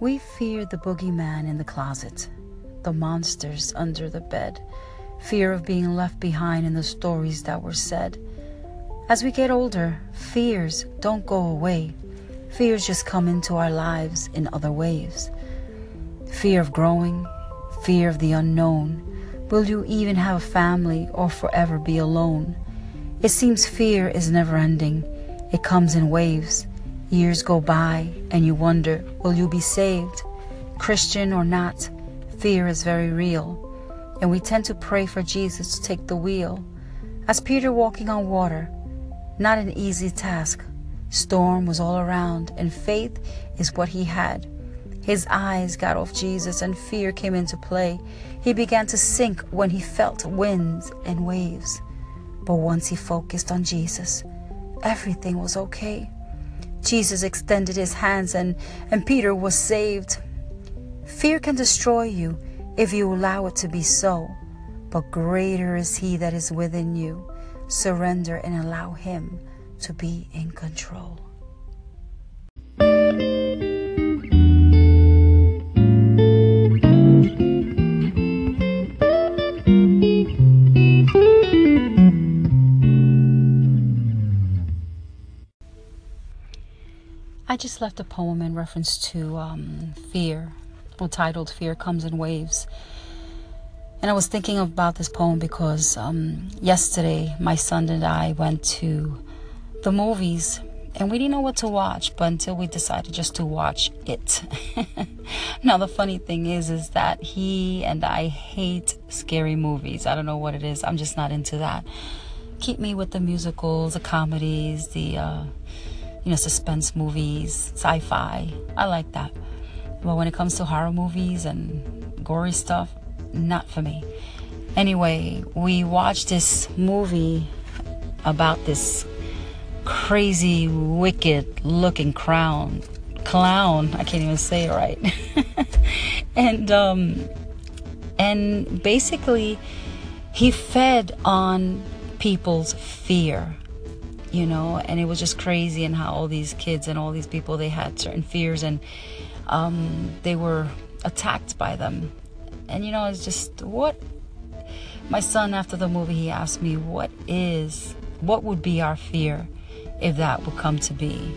We fear the boogeyman in the closet, the monsters under the bed, fear of being left behind in the stories that were said. As we get older, fears don't go away. Fears just come into our lives in other ways. Fear of growing, fear of the unknown. Will you even have a family or forever be alone? It seems fear is never ending. It comes in waves. Years go by and you wonder, will you be saved? Christian or not, fear is very real. And we tend to pray for Jesus to take the wheel. As Peter walking on water, not an easy task. Storm was all around, and faith is what he had. His eyes got off Jesus, and fear came into play. He began to sink when he felt winds and waves. But once he focused on Jesus, everything was okay. Jesus extended his hands, and, and Peter was saved. Fear can destroy you if you allow it to be so, but greater is he that is within you. Surrender and allow him to be in control. Just left a poem in reference to um, fear, or titled Fear Comes in Waves. And I was thinking about this poem because um, yesterday my son and I went to the movies and we didn't know what to watch but until we decided just to watch it. Now the funny thing is is that he and i hate scary movies. I don't know what it is. I'm just not into that. Keep me with the musicals the comedies the uh, you know suspense movies sci-fi i like that but when it comes to horror movies and gory stuff not for me anyway we watched this movie about this crazy, wicked looking crown clown. I can't even say it right. and um, and basically, he fed on people's fear, you know, and it was just crazy and how all these kids and all these people they had certain fears and um, they were attacked by them. And you know, it's just what my son after the movie he asked me, what is what would be our fear? if that would come to be.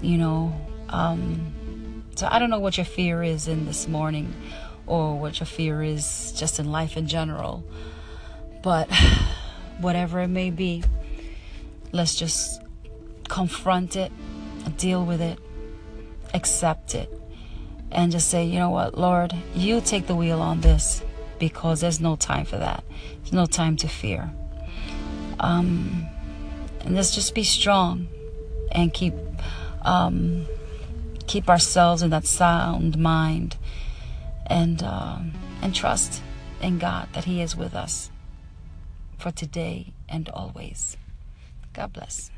You know, um, so I don't know what your fear is in this morning or what your fear is just in life in general. But whatever it may be, let's just confront it, deal with it, accept it, and just say, you know what, Lord, you take the wheel on this because there's no time for that. There's no time to fear. Um, and let's just be strong and keep um, keep ourselves in that sound mind and um, and trust in God that He is with us for today and always. God bless.